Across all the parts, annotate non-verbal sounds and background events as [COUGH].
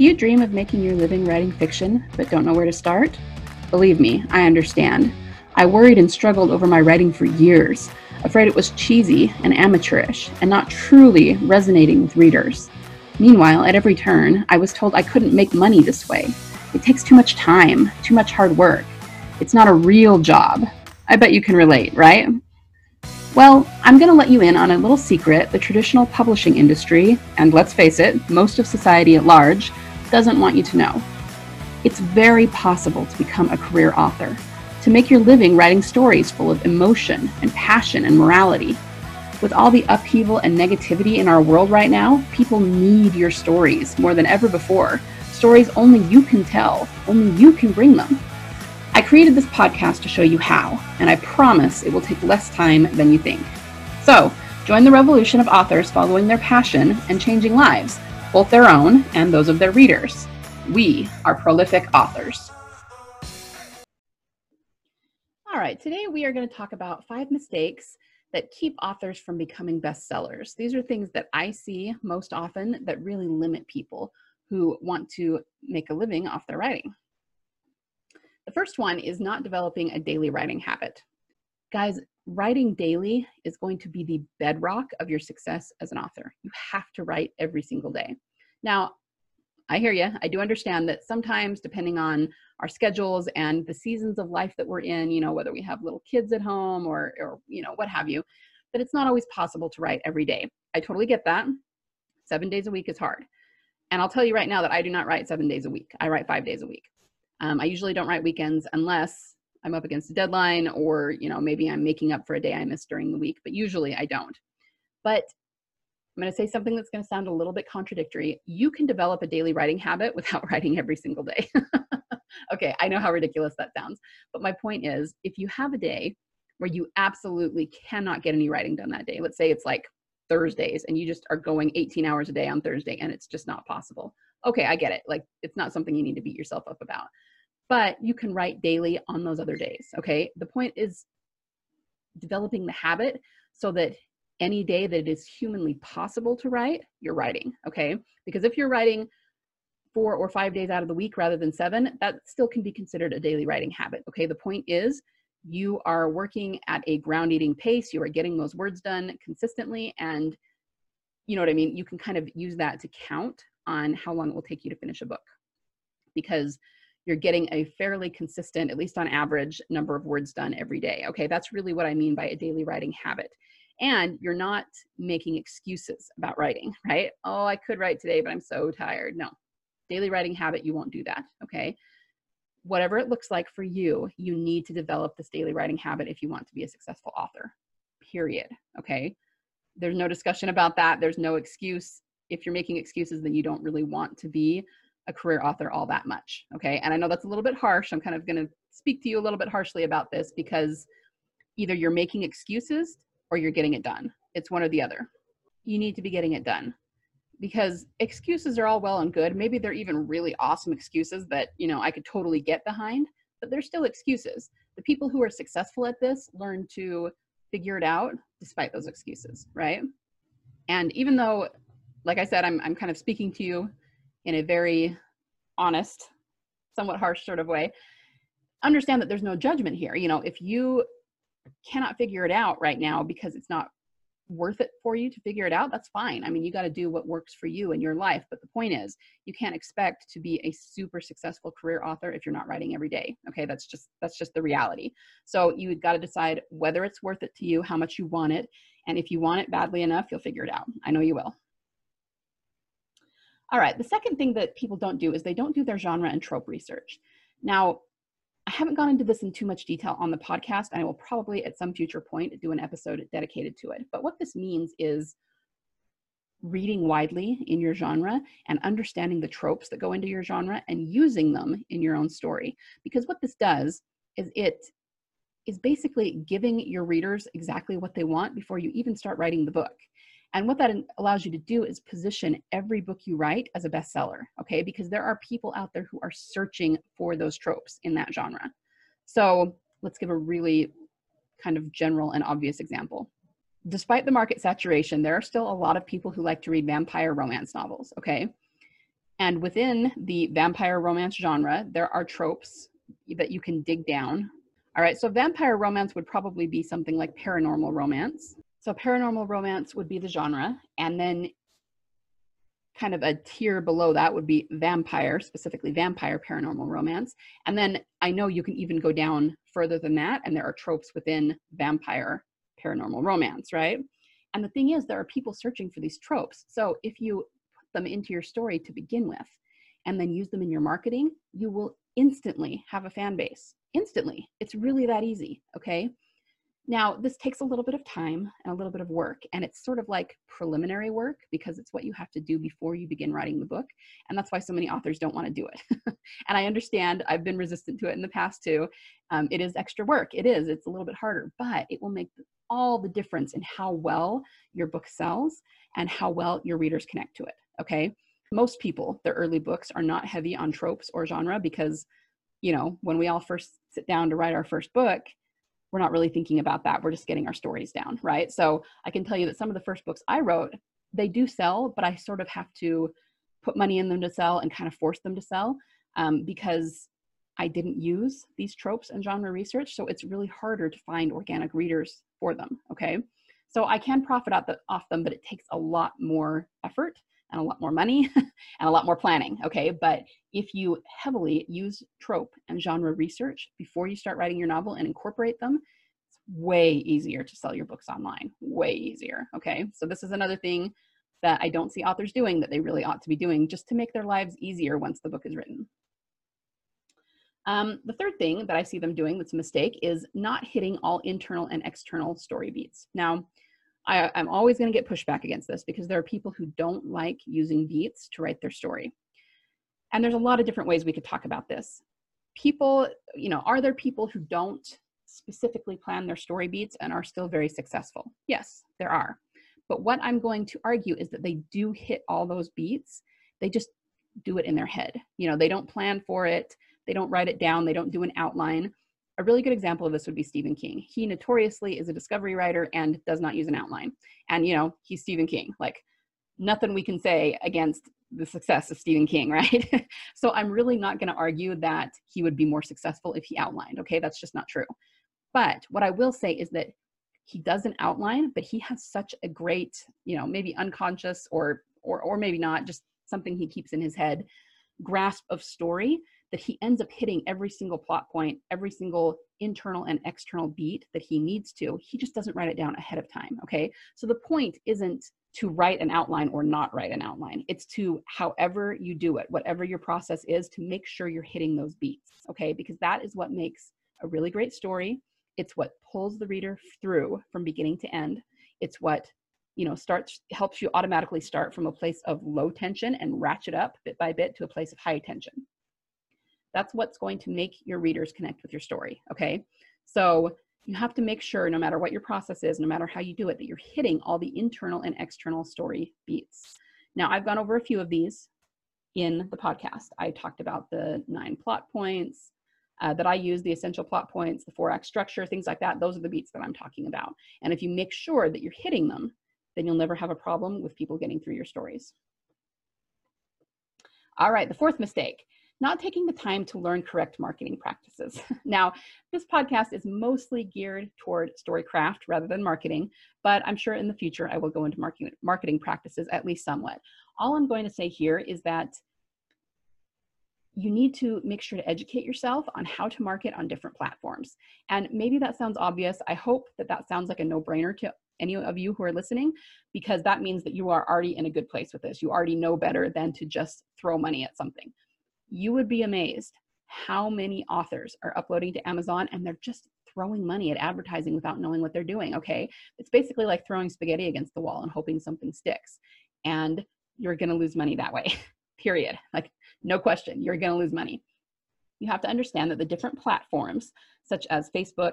You dream of making your living writing fiction but don't know where to start? Believe me, I understand. I worried and struggled over my writing for years, afraid it was cheesy and amateurish and not truly resonating with readers. Meanwhile, at every turn, I was told I couldn't make money this way. It takes too much time, too much hard work. It's not a real job. I bet you can relate, right? Well, I'm going to let you in on a little secret the traditional publishing industry, and let's face it, most of society at large, doesn't want you to know. It's very possible to become a career author, to make your living writing stories full of emotion and passion and morality. With all the upheaval and negativity in our world right now, people need your stories more than ever before. Stories only you can tell, only you can bring them. I created this podcast to show you how, and I promise it will take less time than you think. So, join the revolution of authors following their passion and changing lives both their own and those of their readers. We are prolific authors. All right, today we are going to talk about five mistakes that keep authors from becoming bestsellers. These are things that I see most often that really limit people who want to make a living off their writing. The first one is not developing a daily writing habit. Guys, writing daily is going to be the bedrock of your success as an author. You have to write every single day. Now, I hear you. I do understand that sometimes, depending on our schedules and the seasons of life that we're in, you know, whether we have little kids at home or, or you know, what have you, that it's not always possible to write every day. I totally get that. Seven days a week is hard. And I'll tell you right now that I do not write seven days a week. I write five days a week. Um, I usually don't write weekends unless I'm up against a deadline or, you know, maybe I'm making up for a day I missed during the week, but usually I don't. But I'm going to say something that's going to sound a little bit contradictory. You can develop a daily writing habit [LAUGHS] without writing every single day. [LAUGHS] okay, I know how ridiculous that sounds. But my point is if you have a day where you absolutely cannot get any writing done that day, let's say it's like Thursdays and you just are going 18 hours a day on Thursday and it's just not possible. Okay, I get it. Like it's not something you need to beat yourself up about but you can write daily on those other days. Okay. The point is developing the habit so that any day that it is humanly possible to write, you're writing. Okay. Because if you're writing four or five days out of the week rather than seven, that still can be considered a daily writing habit. Okay. The point is, you are working at a ground eating pace, you are getting those words done consistently, and you know what I mean? You can kind of use that to count on how long it will take you to finish a book. Because you're getting a fairly consistent, at least on average, number of words done every day. Okay, that's really what I mean by a daily writing habit. And you're not making excuses about writing, [LAUGHS] right? Oh, I could write today, but I'm so tired. No, daily writing habit, you won't do that. Okay. Whatever it looks like for you, you need to develop this daily writing habit if you want to be a successful author, period. Okay. There's no discussion about that. There's no excuse. If you're making excuses, then you don't really want to be a career author all that much. Okay. And I know that's a little bit harsh. I'm kind of going to speak to you a little bit harshly about this because either you're making excuses or you're getting it done. It's one or the other. You need to be getting it done because excuses are all well and good. Maybe they're even really awesome excuses that, you know, I could totally get behind, but they're still excuses. The people who are successful at this learn to figure it out despite those excuses, right? And even though, like I said, I'm, I'm kind of speaking to you in a very honest, somewhat harsh sort of way, understand that there's no judgment here. You know, if you cannot figure it out right now because it's not worth it for you to figure it out, that's fine. I mean, you got to do what works for you in your life. But the point is, you can't expect to be a super successful career author if you're not writing every day. Okay, that's just that's just the reality. So you got to decide whether it's worth it to you, how much you want it, and if you want it badly enough, you'll figure it out. I know you will. All right, the second thing that people don't do is they don't do their genre and trope research. Now, I haven't gone into this in too much detail on the podcast, and I will probably at some future point do an episode dedicated to it. But what this means is reading widely in your genre and understanding the tropes that go into your genre and using them in your own story. Because what this does is it is basically giving your readers exactly what they want before you even start writing the book. And what that allows you to do is position every book you write as a bestseller, okay? Because there are people out there who are searching for those tropes in that genre. So let's give a really kind of general and obvious example. Despite the market saturation, there are still a lot of people who like to read vampire romance novels, okay? And within the vampire romance genre, there are tropes that you can dig down. All right, so vampire romance would probably be something like paranormal romance. So paranormal romance would be the genre, and then kind of a tier below that would be vampire, specifically vampire paranormal romance. And then I know you can even go down further than that, and there are tropes within vampire paranormal romance, right? And the thing is, there are people searching for these tropes. So if you put them into your story to begin with and then use them in your marketing, you will instantly have a fan base. Instantly. It's really that easy, okay? Now, this takes a little bit of time and a little bit of work, and it's sort of like preliminary work because it's what you have to do before you begin writing the book. And that's why so many authors don't want to do it. [LAUGHS] and I understand, I've been resistant to it in the past too. Um, it is extra work, it is, it's a little bit harder, but it will make all the difference in how well your book sells and how well your readers connect to it. Okay. Most people, their early books are not heavy on tropes or genre because, you know, when we all first sit down to write our first book, we're not really thinking about that. We're just getting our stories down, right? So I can tell you that some of the first books I wrote, they do sell, but I sort of have to put money in them to sell and kind of force them to sell um, because I didn't use these tropes and genre research. So it's really harder to find organic readers for them. Okay. So I can profit off them, but it takes a lot more effort and a lot more money [LAUGHS] and a lot more planning. Okay. But if you heavily use trope and genre research before you start writing your novel and incorporate them, it's way easier to sell your books online. Way easier. Okay. So this is another thing that I don't see authors doing that they really ought to be doing just to make their lives easier once the book is written. Um, the third thing that I see them doing that's a mistake is not hitting all internal and external story beats. Now, I, am always going to get pushback against this because there are people who don't like using beats to write their story. And there's a lot of different ways we could talk about this. People, you know, are there people who don't specifically plan their story beats and are still very successful? Yes, there are. But what I'm going to argue is that they do hit all those beats. They just do it in their head. You know, they don't plan for it they don't write it down, they don't do an outline. A really good example of this would be Stephen King. He notoriously is a discovery writer and does not use an outline. And, you know, he's Stephen King. Like, nothing we can say against the success of Stephen King, [LAUGHS] right? so I'm really not going to argue that he would be more successful if he outlined. Okay, that's just not true. But what I will say is that he doesn't outline, but he has such a great, you know, maybe unconscious or or or maybe not, just something he keeps in his head grasp of story that he ends up hitting every single plot point, every single internal and external beat that he needs to. He just doesn't write it down ahead of time. Okay. So the point isn't to write an outline or not write an outline. It's to, however you do it, whatever your process is, to make sure you're hitting those beats. Okay. Because that is what makes a really great story. It's what pulls the reader through from beginning to end. It's what you know starts helps you automatically start from a place of low tension and ratchet up bit by bit to a place of high tension that's what's going to make your readers connect with your story. Okay. So you have to make sure, no matter what your process is, no matter how you do it, that you're hitting all the internal and external story beats. Now, I've gone over a few of these in the podcast. I talked about the nine plot points uh, that I use, the essential plot points, the four act structure, things like that. Those are the beats that I'm talking about. And if you make sure that you're hitting them, then you'll never have a problem with people getting through your stories. All right, the fourth mistake not taking the time to learn correct marketing practices. [LAUGHS] now, this podcast is mostly geared toward storycraft rather than marketing, but I'm sure in the future I will go into marketing, marketing practices at least somewhat. All I'm going to say here is that you need to make sure to educate yourself on how to market on different platforms. And maybe that sounds obvious. I hope that that sounds like a no brainer to any of you who are listening, because that means that you are already in a good place with this. You already know better than to just throw money at something you would be amazed how many authors are uploading to Amazon and they're just throwing money at advertising without knowing what they're doing. Okay. It's basically like throwing spaghetti against the wall and hoping something sticks. And you're going to lose money that way, [LAUGHS] period. Like, no question, you're going to lose money. You have to understand that the different platforms, such as Facebook,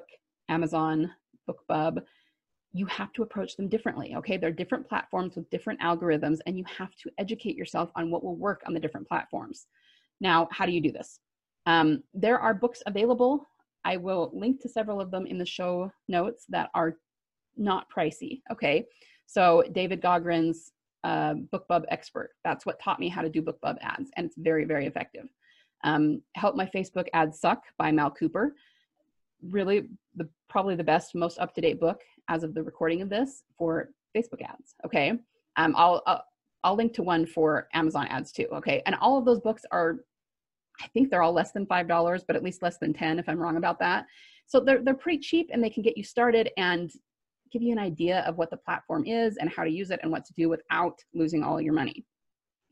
Amazon, BookBub, you have to approach them differently. Okay. They're different platforms with different algorithms, and you have to educate yourself on what will work on the different platforms. Now, how do you do this? Um, there are books available. I will link to several of them in the show notes that are not pricey. Okay, so David Gaughran's a BookBub expert. That's what taught me how to do BookBub ads, and it's very, very effective. Um, Help My Facebook Ads Suck by Mal Cooper. Really, the probably the best, most up to date book as of the recording of this for Facebook ads. Okay, um, I'll, I'll I'll link to one for Amazon ads too. Okay, and all of those books are, I think they're all less than five dollars, but at least less than ten if I'm wrong about that. So they're they're pretty cheap and they can get you started and give you an idea of what the platform is and how to use it and what to do without losing all your money.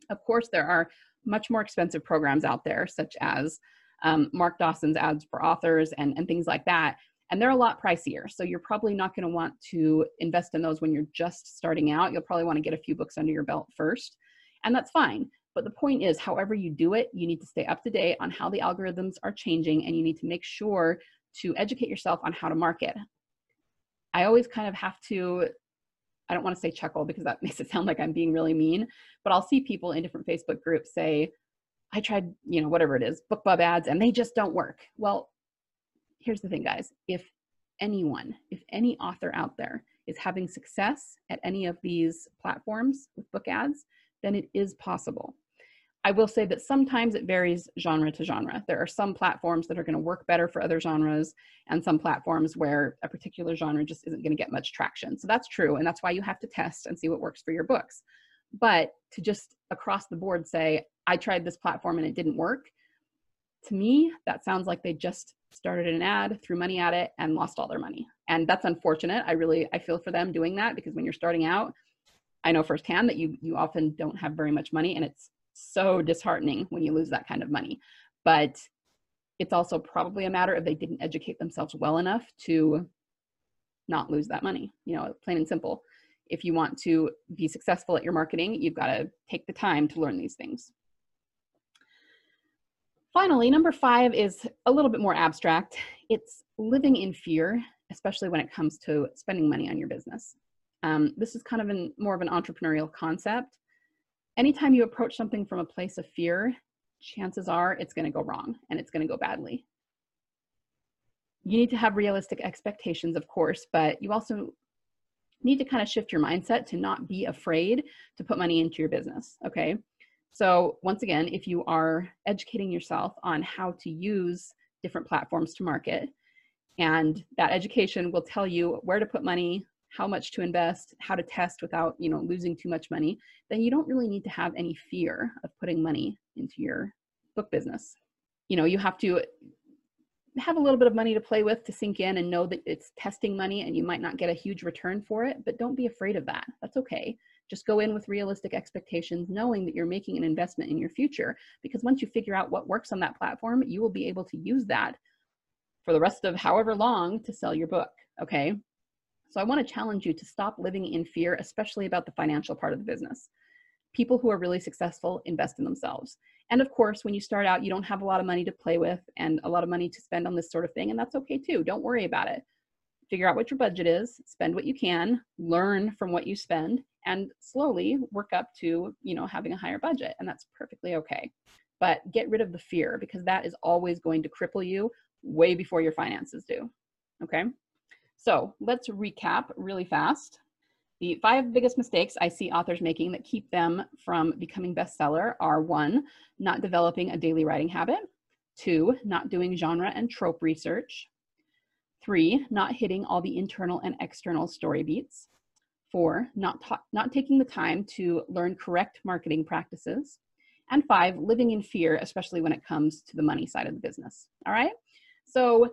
Of course, there are much more expensive programs out there, such as um, Mark Dawson's ads for authors and, and things like that. And they're a lot pricier. So you're probably not going to want to invest in those when you're just starting out. You'll probably want to get a few books under your belt first. And that's fine. But the point is, however you do it, you need to stay up to date on how the algorithms are changing and you need to make sure to educate yourself on how to market. I always kind of have to I don't want to say chuckle because that [LAUGHS] makes it sound like I'm being really mean, but I'll see people in different Facebook groups say, I tried, you know, whatever it is, BookBub ads, and they just don't work. Well, here's the thing, guys. If anyone, if any author out there is having success at any of these platforms with book ads, then it is possible. I will say that sometimes it varies genre to genre. There are some platforms that are going to work better for other genres, and some platforms where a particular genre just isn't going to get much traction. So that's true, and that's why you have to test and see what works for your books. But to just across the board say, I tried this platform and it didn't work, to me, that sounds like they just started an ad, threw money at it, and lost all their money. And that's unfortunate. I really I feel for them doing that because when you're starting out, I know firsthand that you you often don't have very much money, and it's so disheartening when you lose that kind of money. But it's also probably a matter of they didn't educate themselves well enough to not lose that money, you know, plain and simple. If you want to be successful at your marketing, you've got to take the time to learn these things. Finally, number five is a little bit more abstract. It's living in fear, especially when it comes to spending money on your business. Um, this is kind of an, more of an entrepreneurial concept anytime you approach something from a place of fear, chances are it's going to go wrong and it's going to go badly. You need to have realistic expectations, of course, but you also need to kind of shift your mindset to not be afraid to put money into your business. Okay. So, once again, if you are educating yourself on how to use different platforms to market, and that education will tell you where to put money, how much to invest, how to test without, you know, losing too much money, then you don't really need to have any fear of putting money into your book business. You know, you have to have a little bit of money to play with to sink in and know that it's testing money and you might not get a huge return for it, but don't be afraid of that. That's okay. Just go in with realistic expectations, knowing that you're making an investment in your future. Because once you figure out what works on that platform, you will be able to use that for the rest of however long to sell your book. Okay. So I want to challenge you to stop living in fear, especially about the financial part of the business. People who are really successful invest in themselves. And of course, when you start out, you don't have a lot of money to play with and a lot of money to spend on this sort of thing, and that's okay too. Don't worry about it. Figure out what your budget is, spend what you can, learn from what you spend, and slowly work up to, you know, having a higher budget, and that's perfectly okay. But get rid of the fear because that is always going to cripple you way before your finances do. Okay? So let's recap really fast. The five biggest mistakes I see authors making that keep them from becoming bestseller are one, not developing a daily writing habit, two, not doing genre and trope research, three, not hitting all the internal and external story beats, four, not, not taking the time to learn correct marketing practices, and five, living in fear, especially when it comes to the money side of the business. All right. So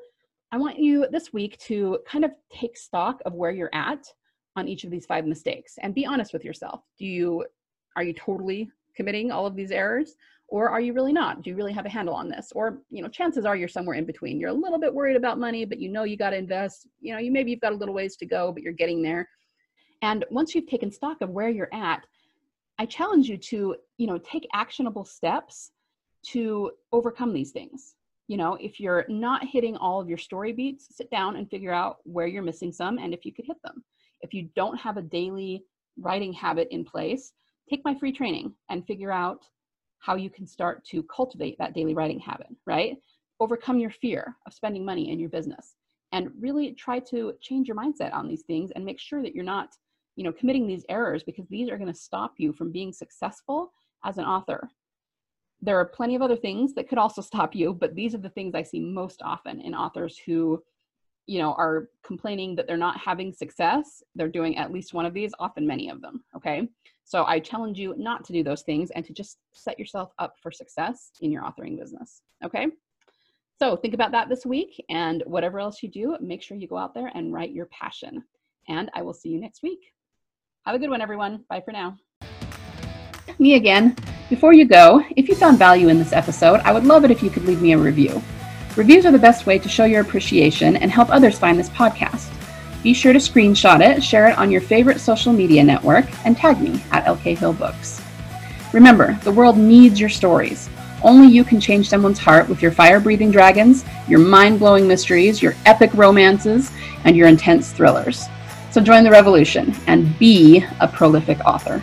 I want you this week to kind of take stock of where you're at on each of these five mistakes and be honest with yourself. Do you are you totally committing all of these errors or are you really not? Do you really have a handle on this? Or, you know, chances are you're somewhere in between. You're a little bit worried about money, but you know you got to invest. You know, you maybe you've got a little ways to go, but you're getting there. And once you've taken stock of where you're at, I challenge you to, you know, take actionable steps to overcome these things you know, if you're not hitting all of your story beats, sit down and figure out where you're missing some and if you could hit them. If you don't have a daily writing habit in place, take my free training and figure out how you can start to cultivate that daily writing habit, right? Overcome your fear of spending money in your business and really try to change your mindset on these things and make sure that you're not you know, committing these errors because these are going to stop you from being successful as an author. There are plenty of other things that could also [LAUGHS] stop you, but these are the things I see most often in authors who, you know, are complaining that they're not having success. They're doing at least one of these, often many of them. Okay. So I challenge you not to do those things and to just set yourself up for success in your authoring business. Okay. So think about that this week and whatever else you do, make sure you go out there and write your passion. And I will see you next week. Have a good one, everyone. Bye for now. Me again. Before you go, if you found value in this episode, I would love it if you could leave me a review. Reviews are the best way to show your appreciation and help others find this podcast. Be sure to screenshot it, share it on your favorite social media network, and tag me at LK Hill Books. Remember, the world needs your stories. Only you can change someone's heart with your fire breathing dragons, your mind blowing mysteries, your epic romances, and your intense thrillers. So join the revolution and be a prolific author.